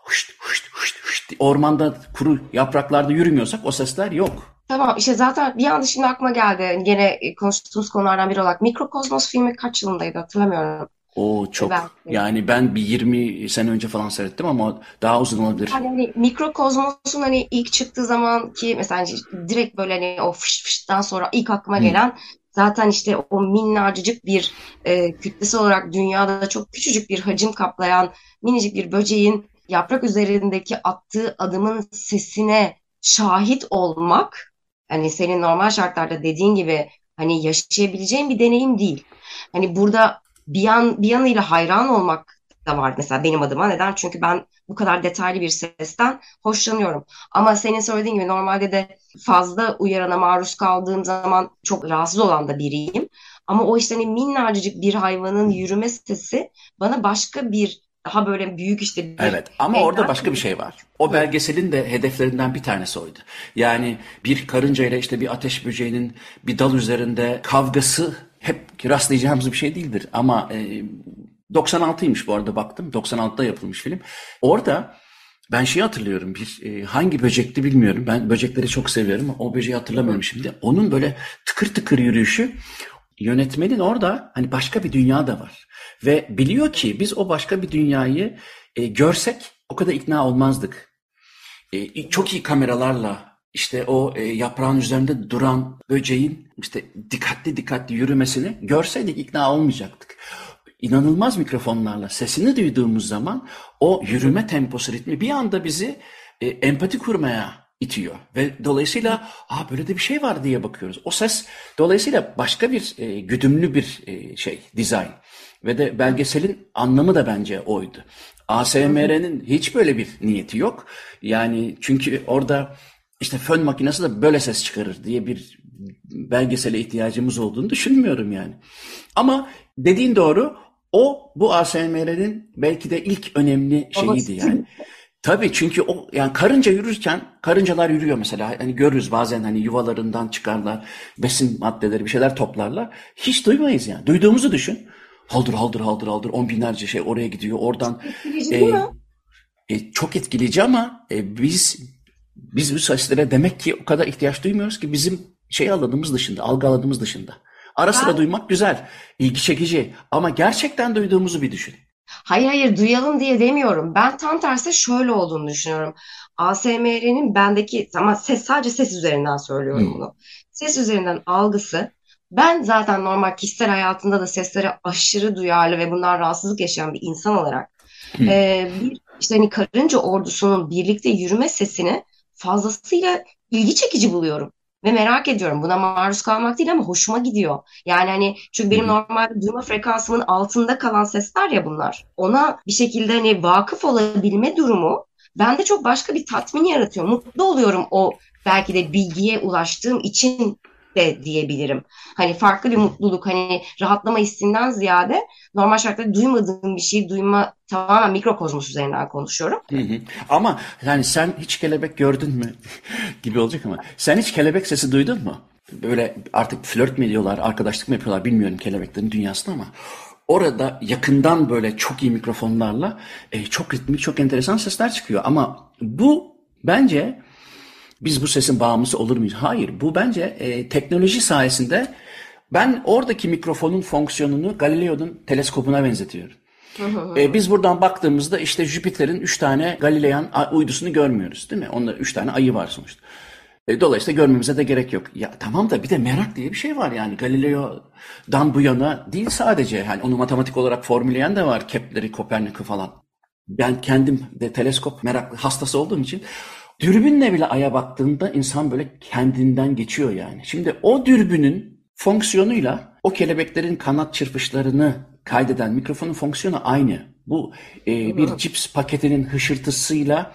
hışt hışt hışt hışt ormanda kuru yapraklarda yürümüyorsak o sesler yok. Tamam işte zaten bir anda şimdi aklıma geldi. Yine konuştuğumuz konulardan biri olarak Mikrokosmos filmi kaç yılındaydı hatırlamıyorum. O çok. Belki. Yani ben bir 20 sene önce falan seyrettim ama daha uzun olabilir. Yani hani Mikrokozmos'un hani ilk çıktığı zaman ki mesela hani direkt böyle hani o fış fıştan sonra ilk aklıma gelen hmm. zaten işte o minnacık bir e, kütlesi olarak dünyada çok küçücük bir hacim kaplayan minicik bir böceğin yaprak üzerindeki attığı adımın sesine şahit olmak hani senin normal şartlarda dediğin gibi hani yaşayabileceğin bir deneyim değil. Hani burada bir yan bir yanıyla hayran olmak da var mesela benim adıma. Neden? Çünkü ben bu kadar detaylı bir sesten hoşlanıyorum. Ama senin söylediğin gibi normalde de fazla uyarana maruz kaldığım zaman çok rahatsız olan da biriyim. Ama o işte hani minnacık bir hayvanın yürüme sesi bana başka bir daha böyle büyük işte bir Evet ama orada başka bir şey var. O belgeselin de hedeflerinden bir tanesi oydu. Yani bir karınca ile işte bir ateş böceğinin bir dal üzerinde kavgası hep rastlayacağımız bir şey değildir. Ama e, 96'ymış bu arada baktım. 96'da yapılmış film. Orada ben şeyi hatırlıyorum. Bir e, hangi böcekti bilmiyorum. Ben böcekleri çok seviyorum. O böceği hatırlamıyorum şimdi. Onun böyle tıkır tıkır yürüyüşü yönetmenin orada hani başka bir dünya da var. Ve biliyor ki biz o başka bir dünyayı e, görsek o kadar ikna olmazdık. E, çok iyi kameralarla işte o e, yaprağın üzerinde duran böceğin işte dikkatli dikkatli yürümesini görseydik ikna olmayacaktık. İnanılmaz mikrofonlarla sesini duyduğumuz zaman o yürüme temposu ritmi bir anda bizi e, empati kurmaya itiyor. Ve dolayısıyla Aa, böyle de bir şey var diye bakıyoruz. O ses dolayısıyla başka bir e, güdümlü bir e, şey, dizayn. Ve de belgeselin anlamı da bence oydu. ASMR'nin hiç böyle bir niyeti yok. Yani çünkü orada işte fön makinesi de böyle ses çıkarır diye bir belgesele ihtiyacımız olduğunu düşünmüyorum yani. Ama dediğin doğru o bu ASMR'nin belki de ilk önemli şeyiydi yani. Tabii çünkü o yani karınca yürürken karıncalar yürüyor mesela. Hani görürüz bazen hani yuvalarından çıkarlar besin maddeleri bir şeyler toplarlar. Hiç duymayız yani. Duyduğumuzu düşün. Haldır haldır haldır haldır. On binlerce şey oraya gidiyor. Oradan e, e, çok etkileyici ama e, biz biz bu seslere demek ki o kadar ihtiyaç duymuyoruz ki bizim şey alanımız dışında, algı alanımız dışında. Ara sıra duymak güzel, ilgi çekici ama gerçekten duyduğumuzu bir düşün. Hayır hayır duyalım diye demiyorum. Ben tam tersi şöyle olduğunu düşünüyorum. ASMR'nin bendeki ama ses sadece ses üzerinden söylüyorum hmm. bunu. Ses üzerinden algısı ben zaten normal kişisel hayatında da seslere aşırı duyarlı ve bundan rahatsızlık yaşayan bir insan olarak hmm. e, bir işte hani karınca ordusunun birlikte yürüme sesini fazlasıyla ilgi çekici buluyorum. Ve merak ediyorum. Buna maruz kalmak değil ama hoşuma gidiyor. Yani hani çünkü benim normalde duyma frekansımın altında kalan sesler ya bunlar. Ona bir şekilde hani vakıf olabilme durumu bende çok başka bir tatmin yaratıyor. Mutlu oluyorum o belki de bilgiye ulaştığım için de diyebilirim. Hani farklı bir mutluluk, hani rahatlama hissinden ziyade normal şartlarda duymadığım bir şeyi duyma tamamen mikrokozmos üzerinden konuşuyorum. Hı hı. Ama yani sen hiç kelebek gördün mü gibi olacak ama sen hiç kelebek sesi duydun mu? Böyle artık flört mü ediyorlar, arkadaşlık mı yapıyorlar bilmiyorum kelebeklerin dünyasında ama orada yakından böyle çok iyi mikrofonlarla e, çok ritmik, çok enteresan sesler çıkıyor. Ama bu bence biz bu sesin bağımlısı olur muyuz? Hayır bu bence e, teknoloji sayesinde ben oradaki mikrofonun fonksiyonunu Galileo'nun teleskopuna benzetiyorum. E, biz buradan baktığımızda işte Jüpiter'in üç tane Galilean uydusunu görmüyoruz değil mi? Onda üç tane ayı var sonuçta. E, dolayısıyla görmemize de gerek yok. Ya tamam da bir de merak diye bir şey var yani. Galileo'dan bu yana değil sadece. Yani onu matematik olarak formüleyen de var. Kepler'i, Kopernik'i falan. Ben kendim de teleskop meraklı hastası olduğum için dürbünle bile aya baktığında insan böyle kendinden geçiyor yani. Şimdi o dürbünün fonksiyonuyla o kelebeklerin kanat çırpışlarını kaydeden mikrofonun fonksiyonu aynı. Bu e, bir cips paketinin hışırtısıyla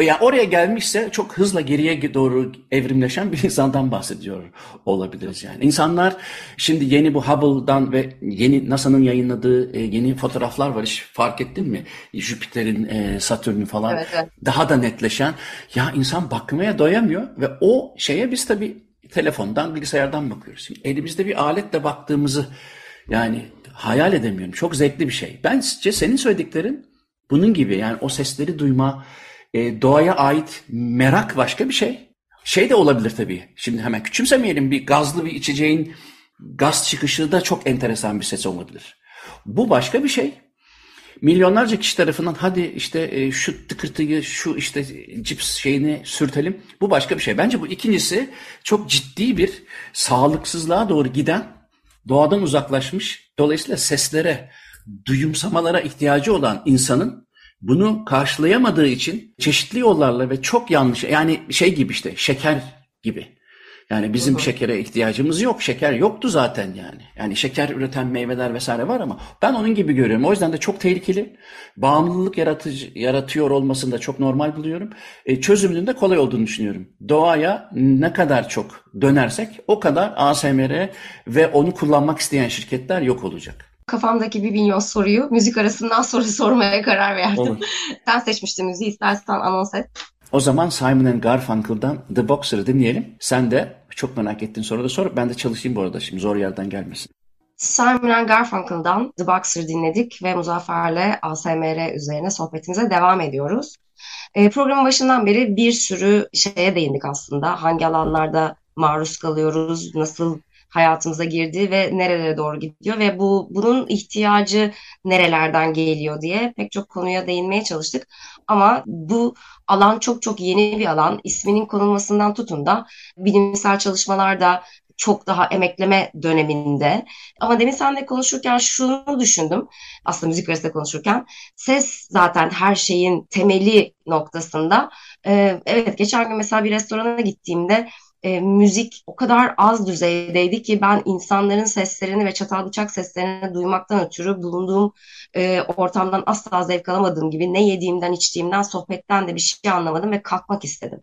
yani oraya gelmişse çok hızla geriye doğru evrimleşen bir insandan bahsediyor olabiliriz yani. İnsanlar şimdi yeni bu Hubble'dan ve yeni NASA'nın yayınladığı e, yeni fotoğraflar var hiç fark ettin mi? Jüpiter'in, e, Satürn'ün falan evet, evet. daha da netleşen. Ya insan bakmaya doyamıyor ve o şeye biz tabii telefondan, bilgisayardan bakıyoruz. Şimdi elimizde bir aletle baktığımızı yani hayal edemiyorum. Çok zevkli bir şey. Bence senin söylediklerin bunun gibi yani o sesleri duyma, e, doğaya ait merak başka bir şey. Şey de olabilir tabii. Şimdi hemen küçümsemeyelim. Bir gazlı bir içeceğin gaz çıkışı da çok enteresan bir ses olabilir. Bu başka bir şey. Milyonlarca kişi tarafından hadi işte e, şu tıkırtıyı, şu işte cips şeyini sürtelim. Bu başka bir şey. Bence bu ikincisi çok ciddi bir sağlıksızlığa doğru giden, doğadan uzaklaşmış, dolayısıyla seslere, duyumsamalara ihtiyacı olan insanın bunu karşılayamadığı için çeşitli yollarla ve çok yanlış yani şey gibi işte şeker gibi. Yani bizim Hı-hı. şekere ihtiyacımız yok. Şeker yoktu zaten yani. Yani şeker üreten meyveler vesaire var ama ben onun gibi görüyorum. O yüzden de çok tehlikeli. Bağımlılık yaratıcı, yaratıyor olmasını da çok normal buluyorum. E, çözümünün de kolay olduğunu düşünüyorum. Doğaya ne kadar çok dönersek o kadar ASMR ve onu kullanmak isteyen şirketler yok olacak kafamdaki bir milyon soruyu müzik arasından sonra sormaya karar verdim. Olur. Sen seçmiştin müziği istersen anons et. O zaman Simon Garfunkel'dan The Boxer'ı dinleyelim. Sen de çok merak ettiğin soruda sor. Ben de çalışayım bu arada şimdi zor yerden gelmesin. Simon Garfunkel'dan The Boxer dinledik ve Muzaffer'le ASMR üzerine sohbetimize devam ediyoruz. E, programın başından beri bir sürü şeye değindik aslında. Hangi alanlarda maruz kalıyoruz, nasıl hayatımıza girdi ve nerelere doğru gidiyor ve bu bunun ihtiyacı nerelerden geliyor diye pek çok konuya değinmeye çalıştık. Ama bu alan çok çok yeni bir alan. İsminin konulmasından tutun da bilimsel çalışmalarda çok daha emekleme döneminde. Ama demin seninle konuşurken şunu düşündüm. Aslında müzik arasında konuşurken. Ses zaten her şeyin temeli noktasında. Ee, evet geçen gün mesela bir restorana gittiğimde e, müzik o kadar az düzeydeydi ki ben insanların seslerini ve çatal bıçak seslerini duymaktan ötürü bulunduğum e, ortamdan asla zevk alamadığım gibi ne yediğimden içtiğimden sohbetten de bir şey anlamadım ve kalkmak istedim.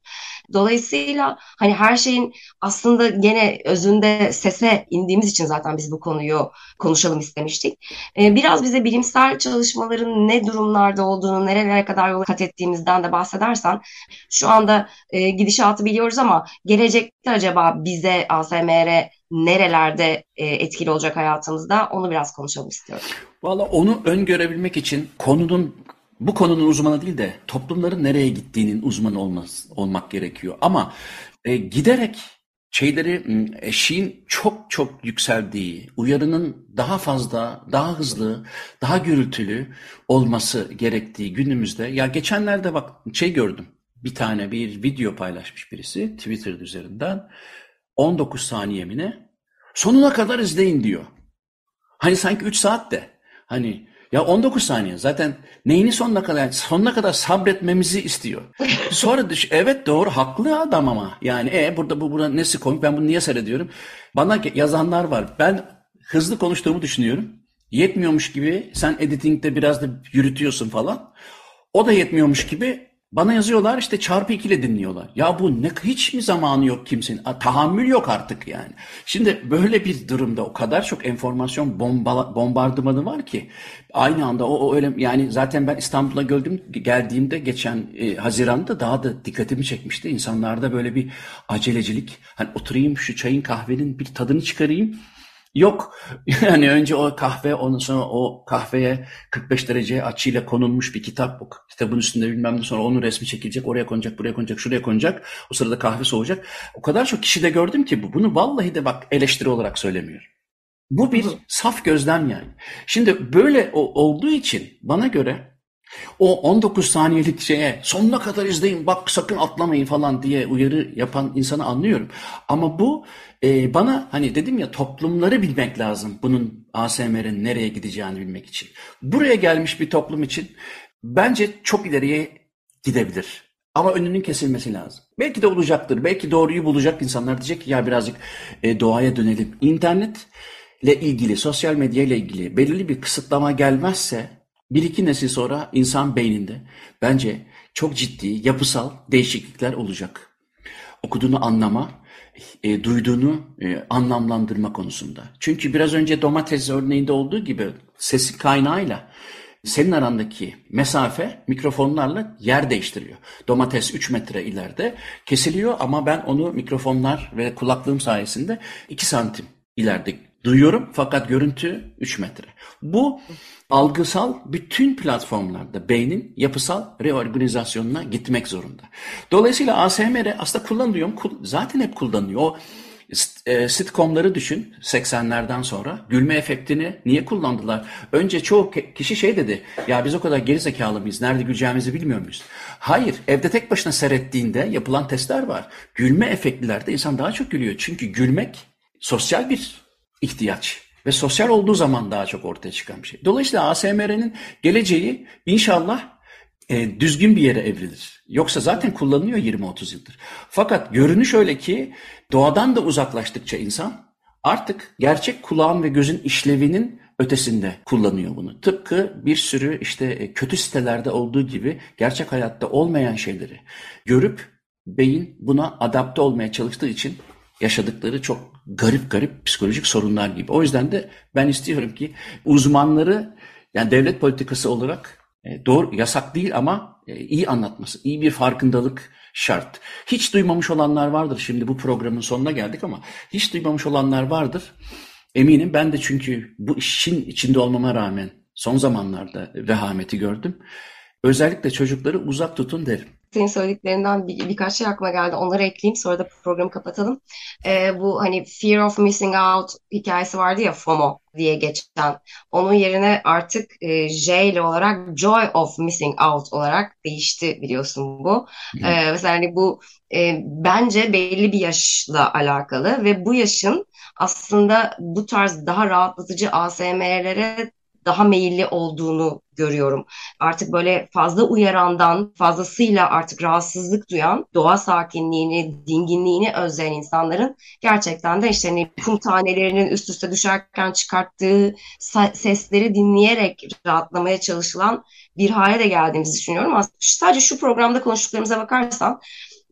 Dolayısıyla hani her şeyin aslında gene özünde sese indiğimiz için zaten biz bu konuyu konuşalım istemiştik. E, biraz bize bilimsel çalışmaların ne durumlarda olduğunu, nerelere kadar yol kat ettiğimizden de bahsedersen şu anda e, gidişatı biliyoruz ama gelecekte acaba bize ASMR nerelerde e, etkili olacak hayatımızda onu biraz konuşalım istiyorum. Valla onu öngörebilmek için konunun bu konunun uzmanı değil de toplumların nereye gittiğinin uzmanı olmaz, olmak gerekiyor. Ama e, giderek şeyleri eşiğin çok çok yükseldiği, uyarının daha fazla, daha hızlı, daha gürültülü olması gerektiği günümüzde ya geçenlerde bak şey gördüm. Bir tane bir video paylaşmış birisi Twitter üzerinden. 19 saniye mi ne? Sonuna kadar izleyin diyor. Hani sanki 3 saat de. Hani ya 19 saniye zaten neyini sonuna kadar sonuna kadar sabretmemizi istiyor. Sonra düş evet doğru haklı adam ama yani e burada bu burada nesi komik ben bunu niye seyrediyorum? Bana yazanlar var. Ben hızlı konuştuğumu düşünüyorum. Yetmiyormuş gibi sen editingde biraz da yürütüyorsun falan. O da yetmiyormuş gibi bana yazıyorlar işte çarpı ikiyle dinliyorlar. Ya bu ne hiç mi zamanı yok kimsenin? A, tahammül yok artık yani. Şimdi böyle bir durumda o kadar çok enformasyon bomba, bombardımanı var ki aynı anda o, o öyle yani zaten ben İstanbul'a gördüm geldiğimde geçen e, Haziran'da daha da dikkatimi çekmişti. İnsanlarda böyle bir acelecilik. Hani oturayım şu çayın kahvenin bir tadını çıkarayım. Yok. Yani önce o kahve, ondan sonra o kahveye 45 derece açıyla konulmuş bir kitap. O kitabın üstünde bilmem ne sonra onun resmi çekilecek, oraya konacak, buraya konacak, şuraya konacak. O sırada kahve soğuyacak. O kadar çok kişi de gördüm ki bu. Bunu vallahi de bak eleştiri olarak söylemiyorum. Bu bir saf gözlem yani. Şimdi böyle olduğu için bana göre o 19 saniyelik şeye sonuna kadar izleyin bak sakın atlamayın falan diye uyarı yapan insanı anlıyorum. Ama bu e, bana hani dedim ya toplumları bilmek lazım bunun ASMR'in nereye gideceğini bilmek için. Buraya gelmiş bir toplum için bence çok ileriye gidebilir. Ama önünün kesilmesi lazım. Belki de olacaktır. Belki doğruyu bulacak insanlar diyecek ki ya birazcık e, doğaya dönelim. İnternetle ilgili, sosyal medya ile ilgili belirli bir kısıtlama gelmezse bir iki nesil sonra insan beyninde bence çok ciddi yapısal değişiklikler olacak. Okuduğunu anlama, e, duyduğunu e, anlamlandırma konusunda. Çünkü biraz önce domates örneğinde olduğu gibi sesi kaynağıyla senin arandaki mesafe mikrofonlarla yer değiştiriyor. Domates 3 metre ileride kesiliyor ama ben onu mikrofonlar ve kulaklığım sayesinde 2 santim ileride duyuyorum fakat görüntü 3 metre. Bu algısal bütün platformlarda beynin yapısal reorganizasyonuna gitmek zorunda. Dolayısıyla ASMR aslında kullanılıyor. Zaten hep kullanılıyor. O e, sitcomları düşün 80'lerden sonra. Gülme efektini niye kullandılar? Önce çoğu kişi şey dedi. Ya biz o kadar geri zekalı mıyız? Nerede güleceğimizi bilmiyor muyuz? Hayır. Evde tek başına seyrettiğinde yapılan testler var. Gülme efektlilerde insan daha çok gülüyor. Çünkü gülmek sosyal bir ihtiyaç ve sosyal olduğu zaman daha çok ortaya çıkan bir şey. Dolayısıyla ASMR'nin geleceği inşallah e, düzgün bir yere evrilir. Yoksa zaten kullanılıyor 20-30 yıldır. Fakat görünüş öyle ki doğadan da uzaklaştıkça insan artık gerçek kulağın ve gözün işlevinin ötesinde kullanıyor bunu. Tıpkı bir sürü işte e, kötü sitelerde olduğu gibi gerçek hayatta olmayan şeyleri görüp beyin buna adapte olmaya çalıştığı için yaşadıkları çok garip garip psikolojik sorunlar gibi. O yüzden de ben istiyorum ki uzmanları yani devlet politikası olarak e, doğru yasak değil ama e, iyi anlatması, iyi bir farkındalık şart. Hiç duymamış olanlar vardır. Şimdi bu programın sonuna geldik ama hiç duymamış olanlar vardır. Eminim ben de çünkü bu işin içinde olmama rağmen son zamanlarda vehameti gördüm. Özellikle çocukları uzak tutun derim. Senin söylediklerinden bir, birkaç şey aklıma geldi. Onları ekleyeyim sonra da programı kapatalım. Ee, bu hani fear of missing out hikayesi vardı ya FOMO diye geçen. Onun yerine artık e, J ile olarak joy of missing out olarak değişti biliyorsun bu. Ee, mesela hani bu e, bence belli bir yaşla alakalı ve bu yaşın aslında bu tarz daha rahatlatıcı ASMR'lere daha meyilli olduğunu görüyorum. Artık böyle fazla uyarandan fazlasıyla artık rahatsızlık duyan, doğa sakinliğini, dinginliğini özleyen insanların gerçekten de işte hani kum tanelerinin üst üste düşerken çıkarttığı sesleri dinleyerek rahatlamaya çalışılan bir hale de geldiğimizi düşünüyorum. Sadece şu programda konuştuklarımıza bakarsan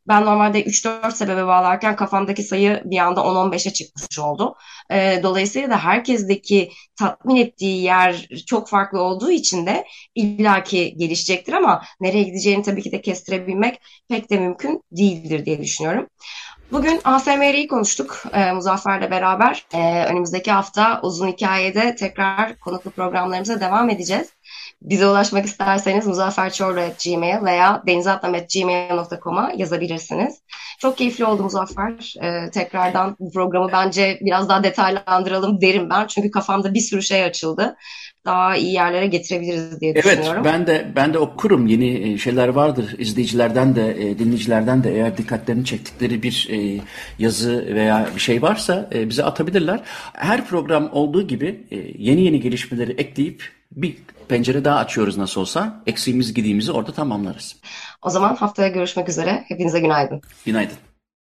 ben normalde 3-4 sebebe bağlarken kafamdaki sayı bir anda 10-15'e çıkmış oldu. E, dolayısıyla da herkesteki tatmin ettiği yer çok farklı olduğu için de illaki gelişecektir ama nereye gideceğini tabii ki de kestirebilmek pek de mümkün değildir diye düşünüyorum. Bugün ASMR'yi konuştuk e, Muzaffer'le beraber. E, önümüzdeki hafta uzun hikayede tekrar konuklu programlarımıza devam edeceğiz. Bize ulaşmak isterseniz muzafferçorlu.gmail veya denizatlam.gmail.com'a yazabilirsiniz. Çok keyifli oldu Muzaffer. Ee, tekrardan bu programı bence biraz daha detaylandıralım derim ben. Çünkü kafamda bir sürü şey açıldı. Daha iyi yerlere getirebiliriz diye düşünüyorum. Evet ben de ben de okurum yeni e, şeyler vardır. İzleyicilerden de e, dinleyicilerden de eğer dikkatlerini çektikleri bir e, yazı veya bir şey varsa bize atabilirler. Her program olduğu gibi yeni yeni gelişmeleri ekleyip bir pencere daha açıyoruz nasıl olsa. Eksiğimiz gidiğimizi orada tamamlarız. O zaman haftaya görüşmek üzere. Hepinize günaydın. Günaydın.